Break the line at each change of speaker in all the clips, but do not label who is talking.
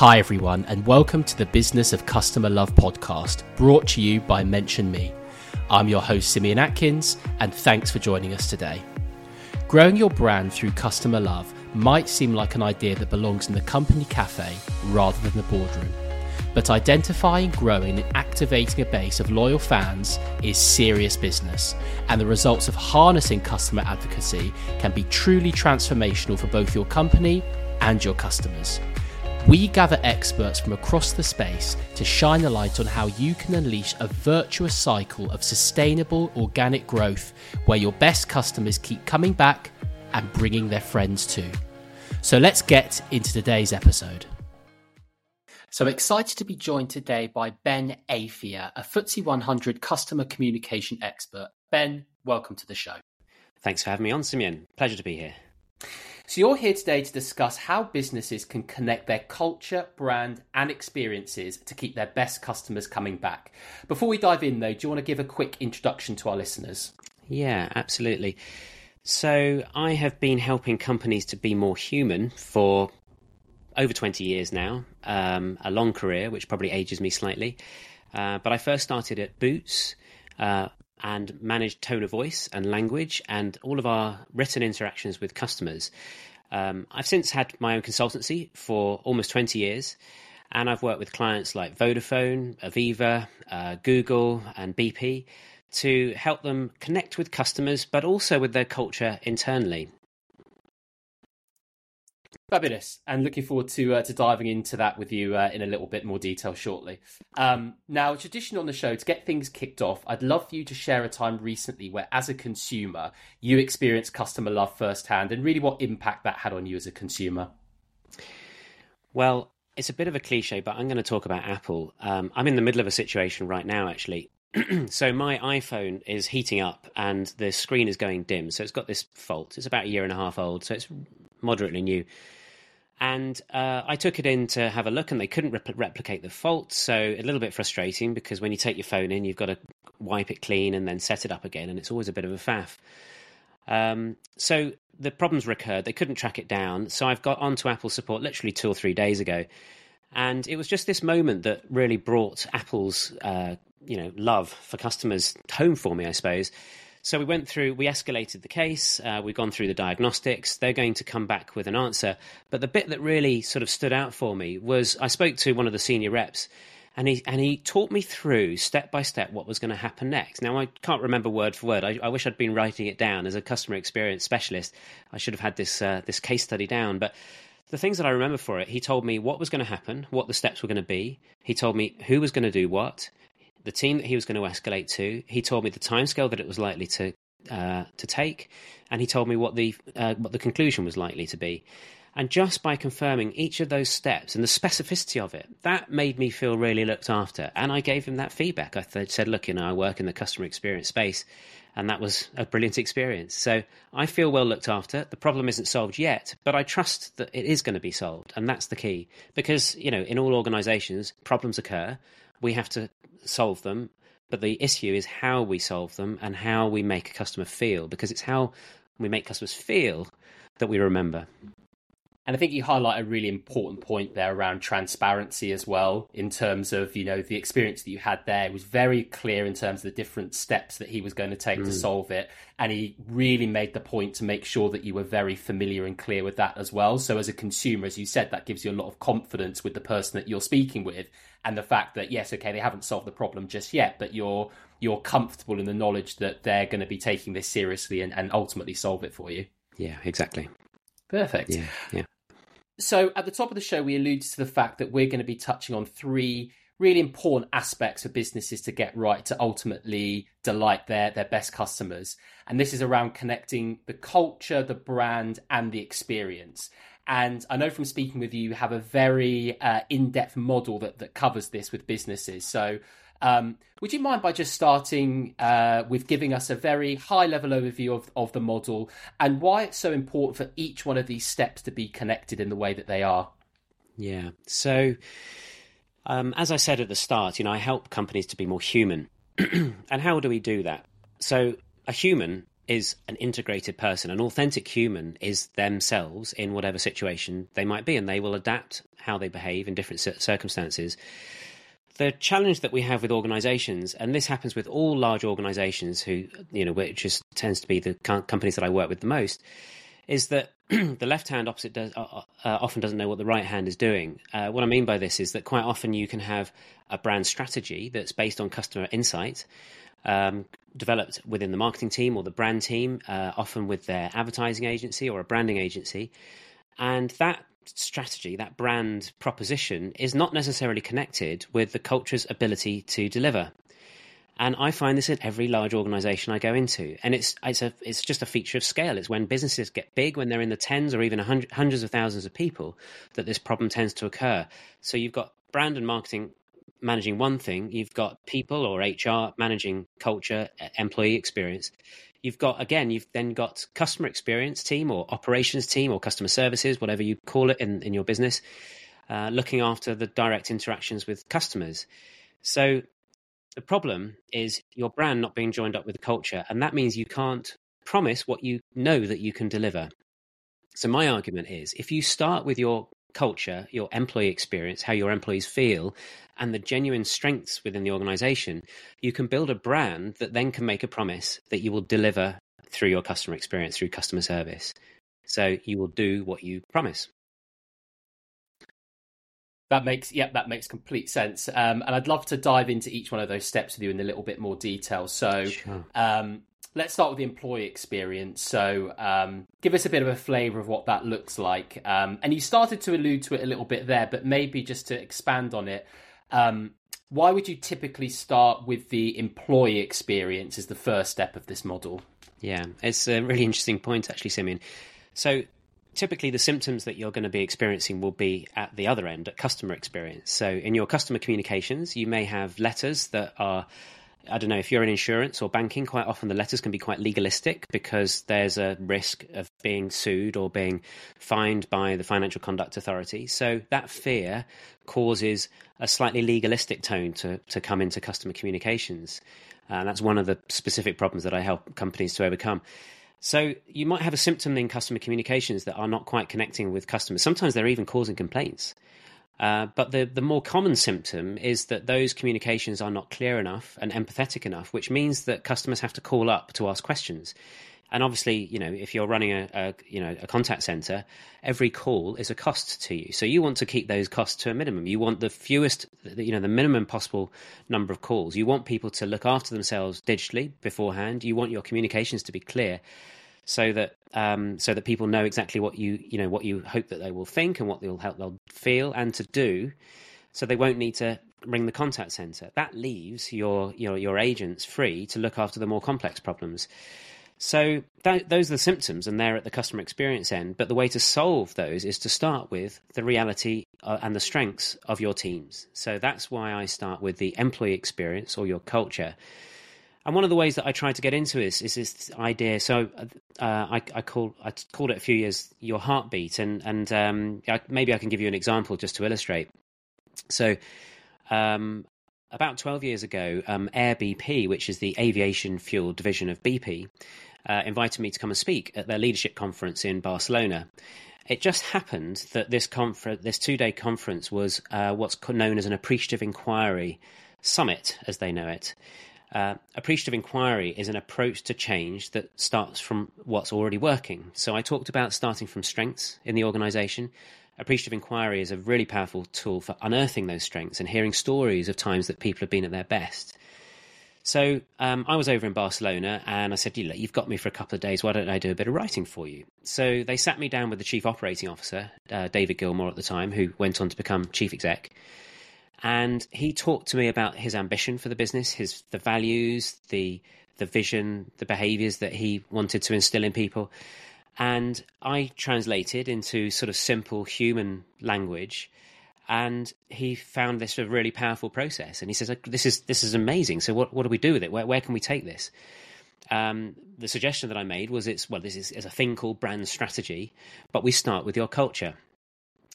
Hi, everyone, and welcome to the Business of Customer Love podcast, brought to you by Mention Me. I'm your host, Simeon Atkins, and thanks for joining us today. Growing your brand through customer love might seem like an idea that belongs in the company cafe rather than the boardroom. But identifying, growing, and activating a base of loyal fans is serious business, and the results of harnessing customer advocacy can be truly transformational for both your company and your customers. We gather experts from across the space to shine a light on how you can unleash a virtuous cycle of sustainable organic growth where your best customers keep coming back and bringing their friends too. So let's get into today's episode. So excited to be joined today by Ben Afia, a FTSE 100 customer communication expert. Ben, welcome to the show.
Thanks for having me on, Simeon. Pleasure to be here.
So, you're here today to discuss how businesses can connect their culture, brand, and experiences to keep their best customers coming back. Before we dive in, though, do you want to give a quick introduction to our listeners?
Yeah, absolutely. So, I have been helping companies to be more human for over 20 years now, um, a long career, which probably ages me slightly. Uh, but I first started at Boots. Uh, and manage tone of voice and language and all of our written interactions with customers. Um, I've since had my own consultancy for almost 20 years, and I've worked with clients like Vodafone, Aviva, uh, Google, and BP to help them connect with customers, but also with their culture internally.
Fabulous, and looking forward to uh, to diving into that with you uh, in a little bit more detail shortly. Um, now, tradition on the show to get things kicked off, I'd love for you to share a time recently where, as a consumer, you experienced customer love firsthand, and really what impact that had on you as a consumer.
Well, it's a bit of a cliche, but I'm going to talk about Apple. Um, I'm in the middle of a situation right now, actually. so my iPhone is heating up and the screen is going dim. So it's got this fault. It's about a year and a half old, so it's moderately new and uh, I took it in to have a look, and they couldn't replicate the fault. So a little bit frustrating because when you take your phone in, you've got to wipe it clean and then set it up again, and it's always a bit of a faff. Um, so the problems recurred. They couldn't track it down. So I've got onto Apple support literally two or three days ago, and it was just this moment that really brought Apple's uh, you know love for customers home for me, I suppose. So we went through, we escalated the case, uh, we've gone through the diagnostics. They're going to come back with an answer. But the bit that really sort of stood out for me was I spoke to one of the senior reps. And he and he taught me through step by step what was going to happen next. Now I can't remember word for word. I, I, wish I'd been writing it down as a customer experience specialist. I should have had this uh, this case study down. But the things that I remember for it, he told me what was going to happen, what the steps were going to be. He told me who was going to do what the team that he was going to escalate to. He told me the timescale that it was likely to uh, to take, and he told me what the uh, what the conclusion was likely to be. And just by confirming each of those steps and the specificity of it, that made me feel really looked after. And I gave him that feedback. I th- said, "Look, you know, I work in the customer experience space." And that was a brilliant experience. So I feel well looked after. The problem isn't solved yet, but I trust that it is going to be solved. And that's the key. Because, you know, in all organizations, problems occur. We have to solve them, but the issue is how we solve them and how we make a customer feel, because it's how we make customers feel that we remember.
And I think you highlight a really important point there around transparency as well, in terms of, you know, the experience that you had there it was very clear in terms of the different steps that he was going to take mm. to solve it. And he really made the point to make sure that you were very familiar and clear with that as well. So as a consumer, as you said, that gives you a lot of confidence with the person that you're speaking with. And the fact that, yes, okay, they haven't solved the problem just yet, but you're you're comfortable in the knowledge that they're going to be taking this seriously and, and ultimately solve it for you.
Yeah, exactly.
Perfect.
Yeah, yeah.
So, at the top of the show, we alluded to the fact that we're going to be touching on three really important aspects for businesses to get right to ultimately delight their, their best customers. And this is around connecting the culture, the brand, and the experience. And I know from speaking with you, you have a very uh, in depth model that, that covers this with businesses. So, um, would you mind by just starting uh, with giving us a very high level overview of, of the model and why it's so important for each one of these steps to be connected in the way that they are?
Yeah. So, um, as I said at the start, you know, I help companies to be more human. and how do we do that? So, a human is an integrated person. An authentic human is themselves in whatever situation they might be, and they will adapt how they behave in different circumstances. The challenge that we have with organizations, and this happens with all large organizations who, you know, which just tends to be the companies that I work with the most, is that the left hand opposite does, uh, uh, often doesn't know what the right hand is doing. Uh, what I mean by this is that quite often you can have a brand strategy that's based on customer insight, um, developed within the marketing team or the brand team, uh, often with their advertising agency or a branding agency. And that strategy, that brand proposition, is not necessarily connected with the culture's ability to deliver. And I find this at every large organization I go into. And it's, it's, a, it's just a feature of scale. It's when businesses get big, when they're in the tens or even hundred, hundreds of thousands of people, that this problem tends to occur. So you've got brand and marketing managing one thing, you've got people or HR managing culture, employee experience. You've got, again, you've then got customer experience team or operations team or customer services, whatever you call it in, in your business, uh, looking after the direct interactions with customers. So the problem is your brand not being joined up with the culture. And that means you can't promise what you know that you can deliver. So my argument is if you start with your culture, your employee experience, how your employees feel, and the genuine strengths within the organization, you can build a brand that then can make a promise that you will deliver through your customer experience, through customer service. So you will do what you promise.
That makes yep, that makes complete sense. Um, and I'd love to dive into each one of those steps with you in a little bit more detail. So, sure. um, let's start with the employee experience. So, um, give us a bit of a flavour of what that looks like. Um, and you started to allude to it a little bit there, but maybe just to expand on it. Um, why would you typically start with the employee experience as the first step of this model?
Yeah, it's a really interesting point, actually, Simeon. So, typically the symptoms that you're going to be experiencing will be at the other end, at customer experience. So, in your customer communications, you may have letters that are I don't know, if you're in insurance or banking, quite often the letters can be quite legalistic because there's a risk of being sued or being fined by the Financial Conduct Authority. So that fear causes a slightly legalistic tone to, to come into customer communications. Uh, and that's one of the specific problems that I help companies to overcome. So you might have a symptom in customer communications that are not quite connecting with customers. Sometimes they're even causing complaints. Uh, but the, the more common symptom is that those communications are not clear enough and empathetic enough, which means that customers have to call up to ask questions. And obviously, you know, if you're running a, a, you know a contact center, every call is a cost to you. So you want to keep those costs to a minimum. You want the fewest, you know, the minimum possible number of calls. You want people to look after themselves digitally beforehand. You want your communications to be clear so that um, so that people know exactly what you you know what you hope that they will think and what they'll help they'll feel and to do, so they won't need to ring the contact center. That leaves your your your agents free to look after the more complex problems. So that, those are the symptoms, and they're at the customer experience end. But the way to solve those is to start with the reality uh, and the strengths of your teams. So that's why I start with the employee experience or your culture and one of the ways that I try to get into this is this idea. So uh, I, I call I called it a few years your heartbeat, and and um, I, maybe I can give you an example just to illustrate. So um, about twelve years ago, um, Air BP, which is the aviation fuel division of BP, uh, invited me to come and speak at their leadership conference in Barcelona. It just happened that this conference, this two-day conference, was uh, what's known as an appreciative inquiry summit, as they know it. Uh, appreciative inquiry is an approach to change that starts from what's already working. So I talked about starting from strengths in the organization. Appreciative inquiry is a really powerful tool for unearthing those strengths and hearing stories of times that people have been at their best. So um, I was over in Barcelona and I said, You've got me for a couple of days. Why don't I do a bit of writing for you? So they sat me down with the chief operating officer, uh, David Gilmore at the time, who went on to become chief exec and he talked to me about his ambition for the business, his the values, the the vision, the behaviors that he wanted to instill in people. And I translated into sort of simple human language and he found this a really powerful process. And he says, "This is this is amazing. So what what do we do with it? Where where can we take this?" Um, the suggestion that I made was, "It's well, this is, is a thing called brand strategy, but we start with your culture."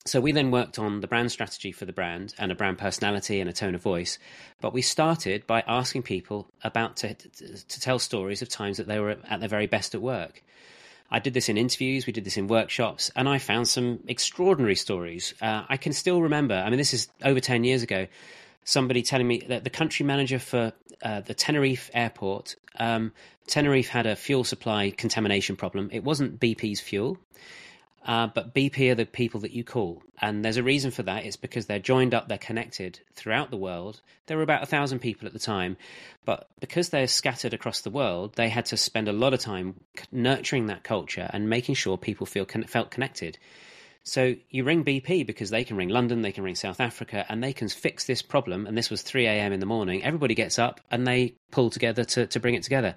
So we then worked on the brand strategy for the brand and a brand personality and a tone of voice. But we started by asking people about to, to, to tell stories of times that they were at their very best at work. I did this in interviews, we did this in workshops, and I found some extraordinary stories. Uh, I can still remember, I mean, this is over 10 years ago, somebody telling me that the country manager for uh, the Tenerife airport, um, Tenerife had a fuel supply contamination problem. It wasn't BP's fuel. Uh, but BP are the people that you call. And there's a reason for that. It's because they're joined up, they're connected throughout the world. There were about a thousand people at the time. But because they're scattered across the world, they had to spend a lot of time nurturing that culture and making sure people feel felt connected. So you ring BP because they can ring London, they can ring South Africa, and they can fix this problem. And this was 3 a.m. in the morning. Everybody gets up and they pull together to, to bring it together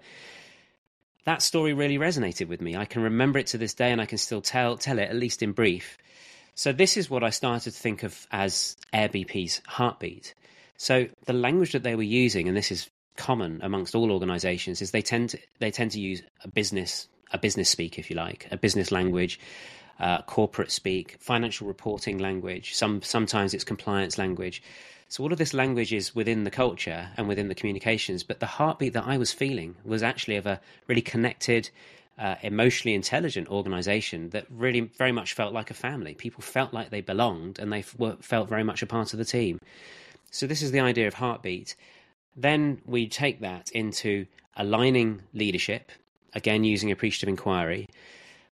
that story really resonated with me. I can remember it to this day and I can still tell tell it, at least in brief. So this is what I started to think of as AirBP's heartbeat. So the language that they were using, and this is common amongst all organizations, is they tend to, they tend to use a business a business speak, if you like, a business language, uh, corporate speak, financial reporting language. Some sometimes it's compliance language. So all of this language is within the culture and within the communications, but the heartbeat that I was feeling was actually of a really connected, uh, emotionally intelligent organization that really very much felt like a family. People felt like they belonged and they f- felt very much a part of the team. So this is the idea of heartbeat. Then we take that into aligning leadership, again using appreciative inquiry.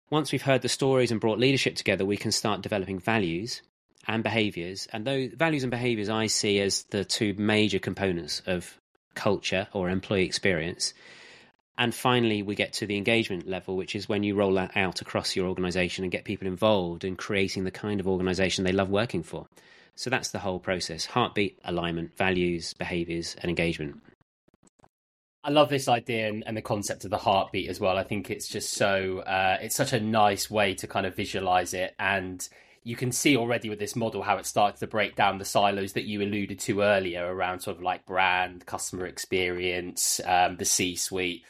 Once we've heard the stories and brought leadership together, we can start developing values and behaviors. And those values and behaviors I see as the two major components of culture or employee experience. And finally, we get to the engagement level, which is when you roll that out across your organization and get people involved in creating the kind of organization they love working for. So that's the whole process heartbeat, alignment, values, behaviors, and engagement.
I love this idea and, and, the concept of the heartbeat as well. I think it's just so, uh, it's such a nice way to kind of visualize it. And you can see already with this model how it starts to break down the silos that you alluded to earlier around sort of like brand, customer experience, um, the C suite.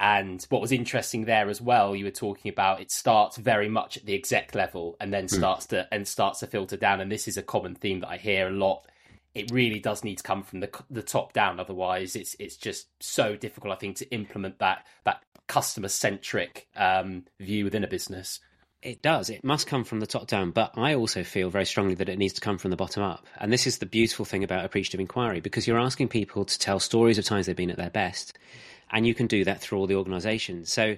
And what was interesting there as well, you were talking about it starts very much at the exec level and then hmm. starts mm. to and starts to filter down. And this is a common theme that I hear a lot. It really does need to come from the the top down, otherwise it's it's just so difficult. I think to implement that that customer centric um, view within a business.
It does. It must come from the top down, but I also feel very strongly that it needs to come from the bottom up. And this is the beautiful thing about appreciative inquiry because you're asking people to tell stories of times they've been at their best, and you can do that through all the organizations. So,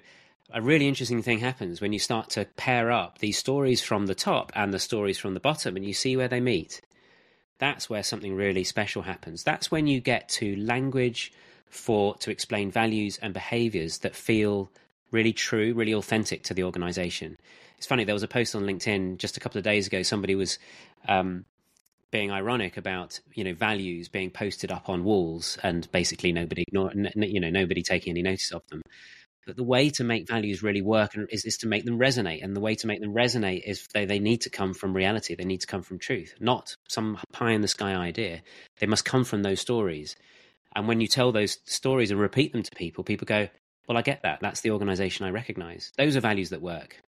a really interesting thing happens when you start to pair up these stories from the top and the stories from the bottom, and you see where they meet. That's where something really special happens. That's when you get to language for to explain values and behaviours that feel really true, really authentic to the organisation it's funny. There was a post on LinkedIn just a couple of days ago. Somebody was um, being ironic about you know values being posted up on walls and basically nobody you know nobody taking any notice of them. But the way to make values really work is, is to make them resonate, and the way to make them resonate is they, they need to come from reality. They need to come from truth, not some pie in the sky idea. They must come from those stories. And when you tell those stories and repeat them to people, people go, "Well, I get that. That's the organisation I recognise. Those are values that work."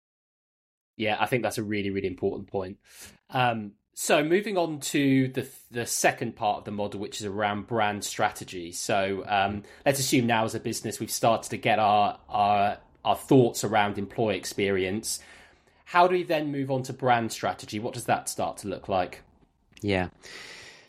Yeah, I think that's a really, really important point. Um, so moving on to the the second part of the model, which is around brand strategy. So um, let's assume now as a business we've started to get our our our thoughts around employee experience. How do we then move on to brand strategy? What does that start to look like?
Yeah.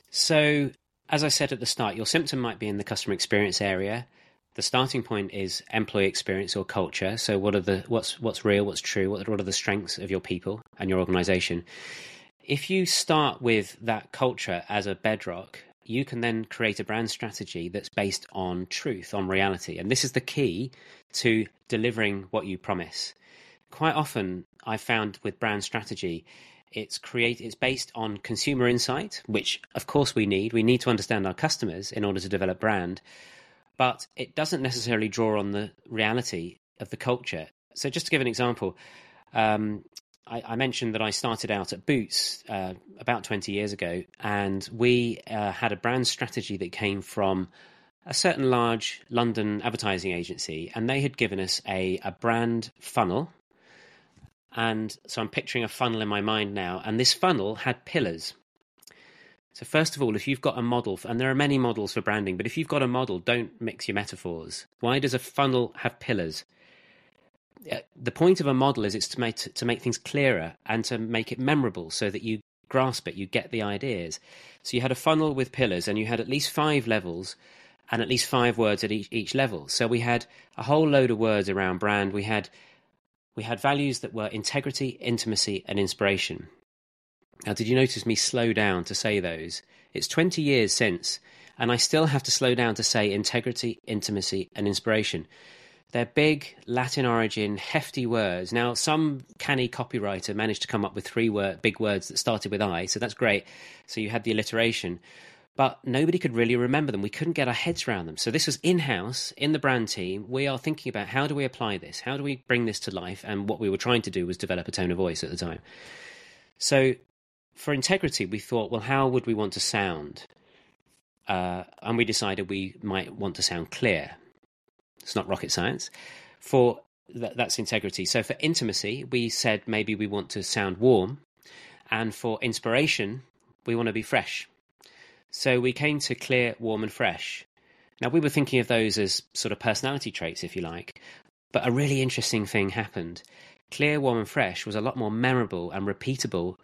So as I said at the start, your symptom might be in the customer experience area the starting point is employee experience or culture. So what are the what's what's real, what's true, what, what are the strengths of your people and your organization? If you start with that culture as a bedrock, you can then create a brand strategy that's based on truth, on reality. And this is the key to delivering what you promise. Quite often I found with brand strategy, it's create it's based on consumer insight, which of course we need. We need to understand our customers in order to develop brand but it doesn't necessarily draw on the reality of the culture. So, just to give an example, um, I, I, mentioned that I started out at Boots uh, about 20 years ago, and we uh, had a brand strategy that came from a certain large London advertising agency, and they had given us a, a brand funnel. And so I'm picturing a funnel in my mind now, and this funnel had pillars. So, first of all, if you've got a model, and there are many models for branding, but if you've got a model, don't mix your metaphors. Why does a funnel have pillars? Uh, the point of a model is it's to make to make things clearer and to make it memorable, so that you grasp it, you get the ideas. So you had a funnel with pillars, and you had at least five levels, and at least five words at each, each level. So we had a whole load of words around brand. We had we had values that were integrity, intimacy, and inspiration. Now, did you notice me slow down to say those? It's 20 years since, and I still have to slow down to say integrity, intimacy, and inspiration. They're big, Latin origin, hefty words. Now, some canny copywriter managed to come up with three word, big words that started with I, so that's great. So you had the alliteration but nobody could really remember them. We couldn't get our heads around them. So this was in house in the brand team. We are thinking about how do we apply this? How do we bring this to life? And what we were trying to do was develop a tone of voice at the time. So for integrity, we thought, well, how would we want to sound? Uh, and we decided we might want to sound clear. It's not rocket science. For th- that's integrity. So for intimacy, we said maybe we want to sound warm, and for inspiration, we want to be fresh. So we came to clear, warm, and fresh. Now, we were thinking of those as sort of personality traits, if you like, but a really interesting thing happened. Clear, warm, and fresh was a lot more memorable and repeatable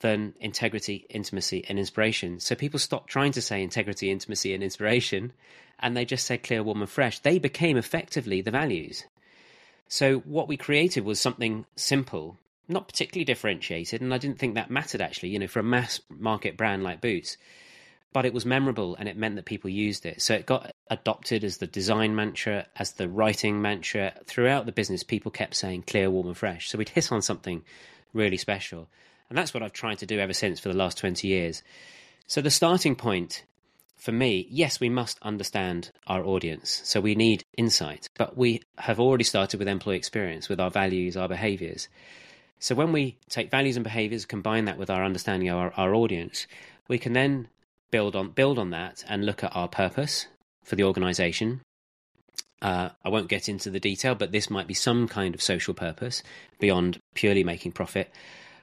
than integrity, intimacy, and inspiration. So people stopped trying to say integrity, intimacy, and inspiration, and they just said clear, warm, and fresh. They became effectively the values. So what we created was something simple, not particularly differentiated, and I didn't think that mattered actually, you know, for a mass market brand like Boots but it was memorable and it meant that people used it. So it got adopted as the design mantra, as the writing mantra. Throughout the business, people kept saying clear, warm, and fresh. So we'd hit on something really special. And that's what I've tried to do ever since for the last 20 years. So the starting point for me, yes, we must understand our audience. So we need insight, but we have already started with employee experience, with our values, our behaviors. So when we take values and behaviors, combine that with our understanding of our, our audience, we can then build on build on that and look at our purpose for the organization. Uh, I won't get into the detail, but this might be some kind of social purpose beyond purely making profit.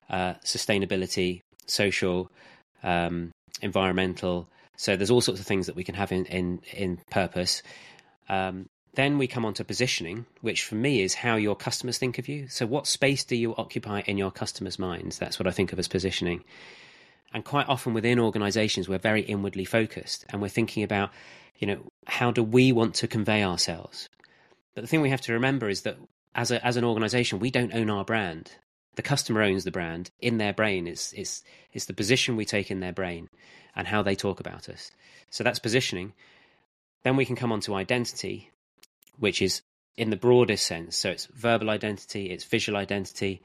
Uh, sustainability, social, um, environmental. So there's all sorts of things that we can have in in, in purpose. Um, then we come on to positioning, which for me is how your customers think of you. So what space do you occupy in your customers' minds? That's what I think of as positioning. And quite often within organizations, we're very inwardly focused and we're thinking about, you know, how do we want to convey ourselves? But the thing we have to remember is that as, a, as an organization, we don't own our brand. The customer owns the brand in their brain. It's, it's, it's the position we take in their brain and how they talk about us. So that's positioning. Then we can come on to identity, which is in the broadest sense. So it's verbal identity, it's visual identity,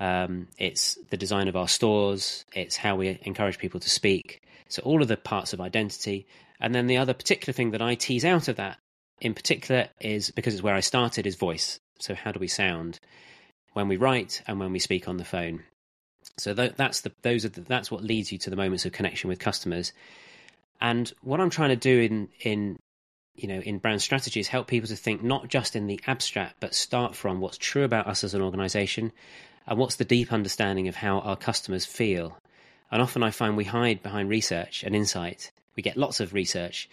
um, it's the design of our stores. It's how we encourage people to speak. So all of the parts of identity. And then the other particular thing that I tease out of that, in particular, is because it's where I started, is voice. So how do we sound when we write and when we speak on the phone? So th- that's the those are the, that's what leads you to the moments of connection with customers. And what I'm trying to do in in you know in brand strategy is help people to think not just in the abstract, but start from what's true about us as an organization and what's the deep understanding of how our customers feel. And often I find we hide behind research and insight. We get lots of research,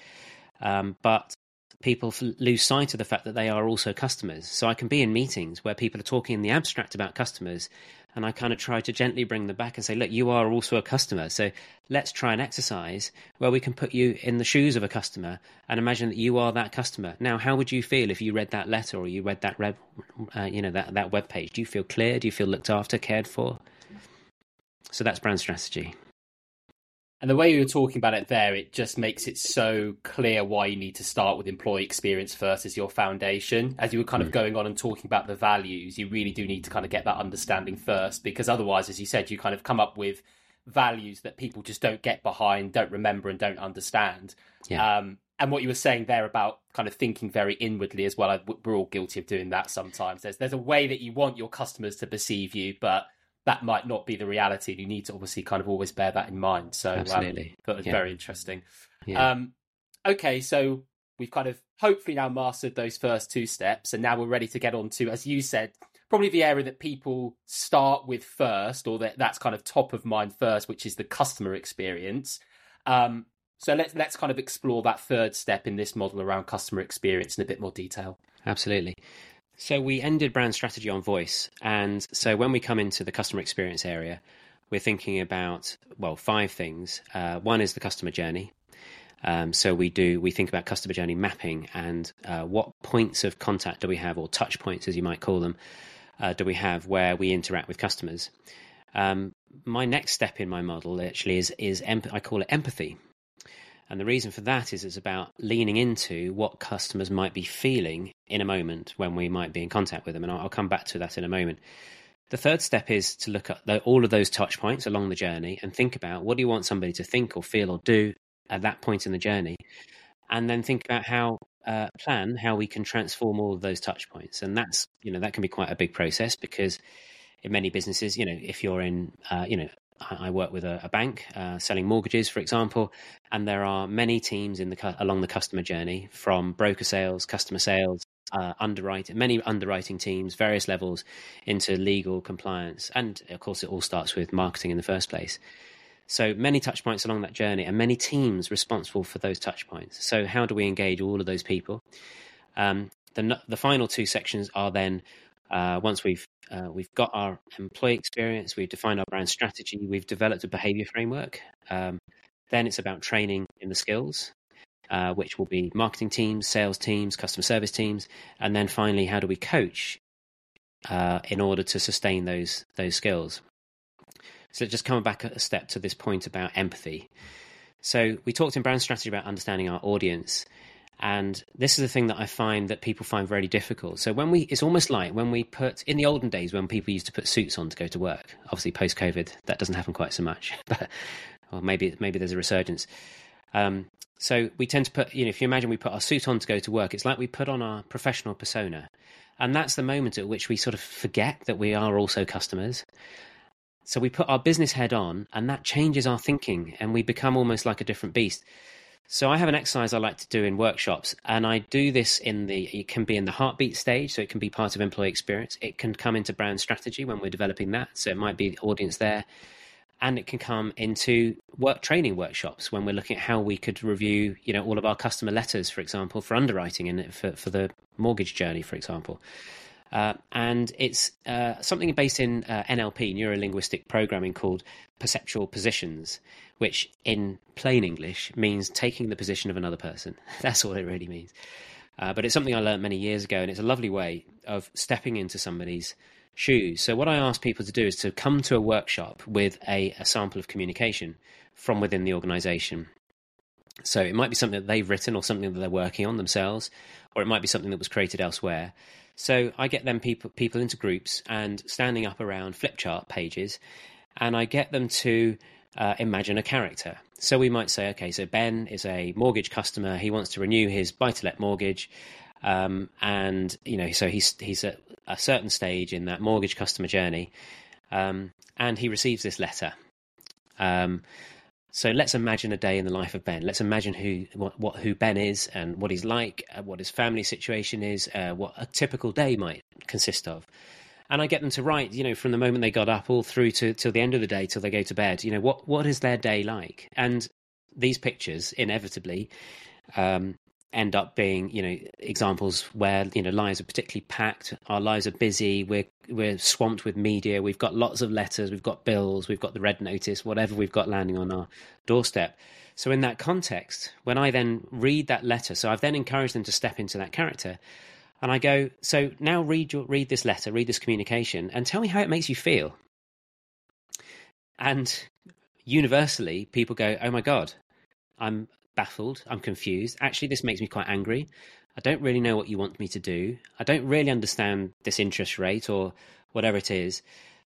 um, but people lose sight of the fact that they are also customers. So I can be in meetings where people are talking in the abstract about customers, and I kind of try to gently bring them back and say, look, you are also a customer. So let's try an exercise where we can put you in the shoes of a customer and imagine that you are that customer. Now, how would you feel if you read that letter or you read that uh, you know, that, that web page? Do you feel clear? Do you feel looked after, cared for? So that's brand strategy.
And the way you were talking about it there, it just makes it so clear why you need to start with employee experience first as your foundation. As you were kind of hmm. going on and talking about the values, you really do need to kind of get that understanding first, because otherwise, as you said, you kind of come up with values that people just don't get behind, don't remember, and don't understand. Yeah. Um, and what you were saying there about kind of thinking very inwardly as well, we're all guilty of doing that sometimes. There's there's a way that you want your customers to perceive you, but that might not be the reality. And you need to obviously kind of always bear that in mind. So um, absolutely, um, that was yeah. very interesting. Yeah. Um, okay, so we've kind of hopefully now mastered those first two steps, and now we're ready to get on to, as you said, probably the area that people start with first, or that that's kind of top of mind first, which is the customer experience. Um, so let's let's kind of explore that third step in this model around customer experience in a bit more detail.
Absolutely. So we ended brand strategy on voice, and so when we come into the customer experience area, we're thinking about well five things. Uh, one is the customer journey. Um, so we do we think about customer journey mapping and uh, what points of contact do we have, or touch points as you might call them, uh, do we have where we interact with customers. Um, my next step in my model actually is is emp- I call it empathy. And the reason for that is it's about leaning into what customers might be feeling in a moment when we might be in contact with them. And I'll, come back to that in a moment. The third step is to look at the, all of those touch points along the journey and think about what do you want somebody to think or feel or do at that point in the journey. And then think about how uh, plan how we can transform all of those touch points. And that's, you know, that can be quite a big process because in many businesses, you know, if you're in, uh, you know, I work with a, a bank uh, selling mortgages, for example, and there are many teams in the along the customer journey, from broker sales, customer sales, uh, underwriting, many underwriting teams, various levels, into legal compliance, and of course, it all starts with marketing in the first place. So many touch points along that journey, and many teams responsible for those touch points. So how do we engage all of those people? Um, the the final two sections are then uh, once we've uh, we've got our employee experience, we've defined our brand strategy, we've developed a behavior framework. Um, then it's about training in the skills, uh, which will be marketing teams, sales teams, customer service teams, and then finally, how do we coach uh, in order to sustain those those skills? So just coming back a step to this point about empathy. So we talked in brand strategy about understanding our audience. And this is the thing that I find that people find very difficult. So when we, it's almost like when we put in the olden days when people used to put suits on to go to work. Obviously, post COVID, that doesn't happen quite so much, but or maybe maybe there's a resurgence. Um, so we tend to put, you know, if you imagine we put our suit on to go to work, it's like we put on our professional persona, and that's the moment at which we sort of forget that we are also customers. So we put our business head on, and that changes our thinking, and we become almost like a different beast. So I have an exercise I like to do in workshops, and I do this in the. It can be in the heartbeat stage, so it can be part of employee experience. It can come into brand strategy when we're developing that, so it might be the audience there, and it can come into work training workshops when we're looking at how we could review, you know, all of our customer letters, for example, for underwriting and for for the mortgage journey, for example. Uh, and it's uh, something based in uh, NLP, neuro linguistic programming, called perceptual positions which in plain English means taking the position of another person. That's all it really means. Uh, but it's something I learned many years ago, and it's a lovely way of stepping into somebody's shoes. So, what I ask people to do is to come to a workshop with a, a sample of communication from within the organization. So, it might be something that they've written or something that they're working on themselves, or it might be something that was created elsewhere. So, I get them people, people into groups and standing up around flip chart pages, and I get them to uh, imagine a character. So we might say, okay, so Ben is a mortgage customer. He wants to renew his buy-to-let mortgage, um, and you know, so he's he's at a certain stage in that mortgage customer journey, um, and he receives this letter. Um, so let's imagine a day in the life of Ben. Let's imagine who what, what who Ben is and what he's like, uh, what his family situation is, uh, what a typical day might consist of and I get them to write, you know, from the moment they got up all through to till the end of the day till they go to bed. You know, what what is their day like? And these pictures inevitably um, end up being, you know, examples where you know lives are particularly packed. Our lives are busy. We're we're swamped with media. We've got lots of letters. We've got bills. We've got the red notice. Whatever we've got landing on our doorstep. So in that context, when I then read that letter, so I've then encouraged them to step into that character. And I go, so now read your, read this letter, read this communication, and tell me how it makes you feel. And universally, people go, oh my God, I'm baffled, I'm confused. Actually, this makes me quite angry. I don't really know what you want me to do. I don't really understand this interest rate or whatever it is.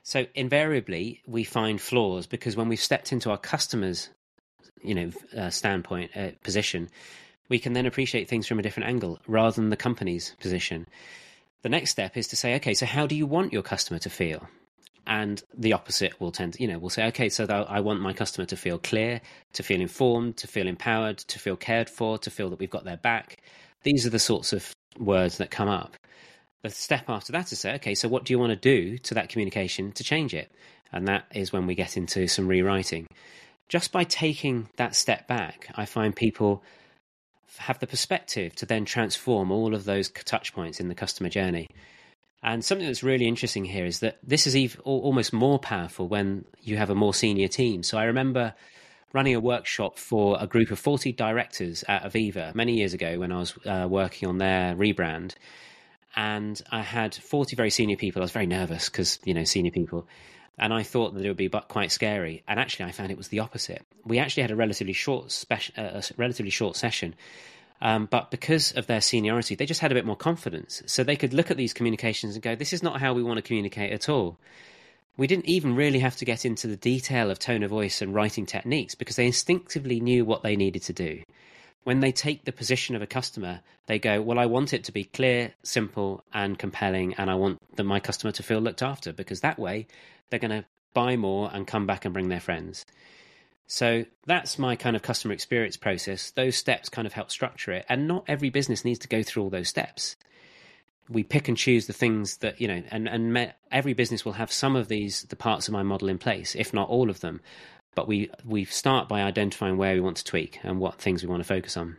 So invariably, we find flaws because when we've stepped into our customers' you know uh, standpoint uh, position, we can then appreciate things from a different angle rather than the company's position. The next step is to say, okay, so how do you want your customer to feel? And the opposite will tend to, you know, we'll say, okay, so I want my customer to feel clear, to feel informed, to feel empowered, to feel cared for, to feel that we've got their back. These are the sorts of words that come up. the step after that is say, okay, so what do you want to do to that communication to change it? And that is when we get into some rewriting. Just by taking that step back, I find people have the perspective to then transform all of those touch points in the customer journey. And something that's really interesting here is that this is even, almost more powerful when you have a more senior team. So I remember running a workshop for a group of 40 directors at Aviva many years ago when I was uh, working on their rebrand. And I had 40 very senior people. I was very nervous because, you know, senior people. And I thought that it would be quite scary. And actually, I found it was the opposite. We actually had a relatively short, uh, a relatively short session. Um, but because of their seniority, they just had a bit more confidence. So they could look at these communications and go, this is not how we want to communicate at all we didn't even really have to get into the detail of tone of voice and writing techniques because they instinctively knew what they needed to do. When they take the position of a customer, they go, Well, I want it to be clear, simple, and compelling, and I want the, my customer to feel looked after because that way they're going to buy more and come back and bring their friends. So that's my kind of customer experience process. Those steps kind of help structure it. And not every business needs to go through all those steps we pick and choose the things that you know and and me, every business will have some of these the parts of my model in place if not all of them but we we start by identifying where we want to tweak and what things we want to focus on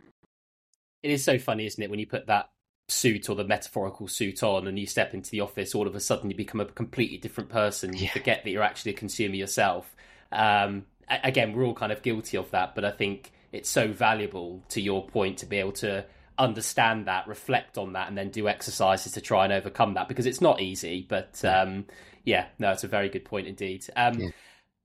it is so funny isn't it when you put that suit or the metaphorical suit on and you step into the office all of a sudden you become a completely different person you yeah. forget that you're actually a consumer yourself um, again we're all kind of guilty of that but i think it's so valuable to your point to be able to understand that, reflect on that, and then do exercises to try and overcome that because it's not easy. But um, yeah, no, it's a very good point indeed. Um, yeah.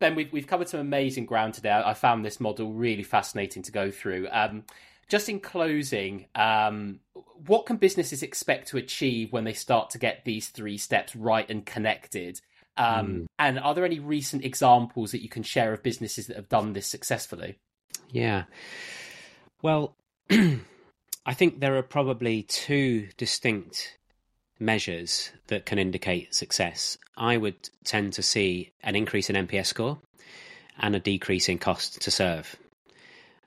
Ben, we've we've covered some amazing ground today. I found this model really fascinating to go through. Um, just in closing, um, what can businesses expect to achieve when they start to get these three steps right and connected? Um, mm. And are there any recent examples that you can share of businesses that have done this successfully?
Yeah. Well, I think there are probably two distinct measures that can indicate success. I would tend to see an increase in NPS score and a decrease in cost to serve.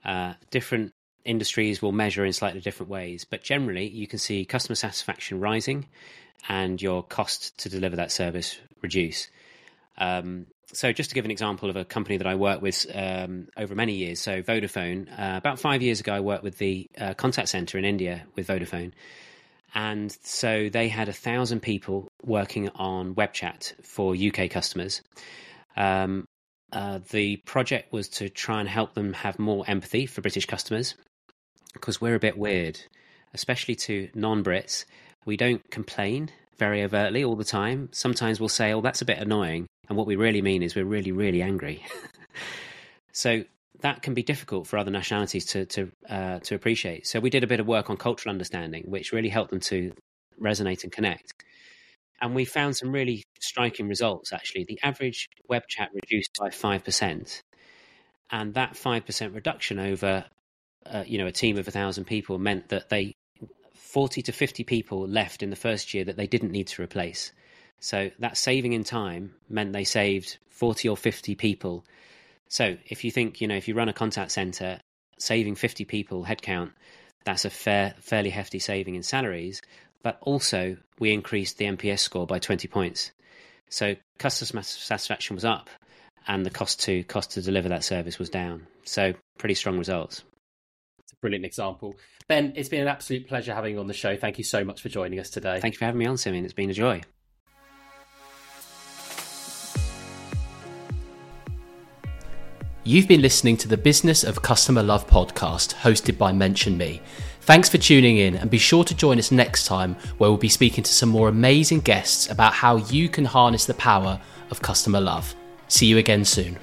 Uh, different industries will measure in slightly different ways, but generally you can see customer satisfaction rising and your cost to deliver that service reduce. Um, so just to give an example of a company that I worked with um, over many years, so Vodafone. Uh, about five years ago, I worked with the uh, contact center in India with Vodafone, and so they had a thousand people working on web chat for UK customers. Um, uh, the project was to try and help them have more empathy for British customers because we're a bit weird, especially to non-Brits. We don't complain very overtly all the time. Sometimes we'll say, "Oh, that's a bit annoying," And what we really mean is we're really, really angry. so that can be difficult for other nationalities to to uh, to appreciate. So we did a bit of work on cultural understanding, which really helped them to resonate and connect. And we found some really striking results. Actually, the average web chat reduced by five percent, and that five percent reduction over uh, you know a team of a thousand people meant that they 40 to 50 people left in the first year that they didn't need to replace. So that saving in time meant they saved 40 or 50 people. So if you think, you know, if you run a contact center, saving 50 people headcount, that's a fair, fairly hefty saving in salaries. But also, we increased the NPS score by 20 points. So customer satisfaction was up, and the cost to cost to deliver that service was down. So pretty strong results.
It's a brilliant example. Ben, it's been an absolute pleasure having you on the show. Thank you so much for joining us today.
Thank you for having me on, Simeon. It's been a joy.
You've been listening to the Business of Customer Love podcast hosted by Mention Me. Thanks for tuning in and be sure to join us next time where we'll be speaking to some more amazing guests about how you can harness the power of customer love. See you again soon.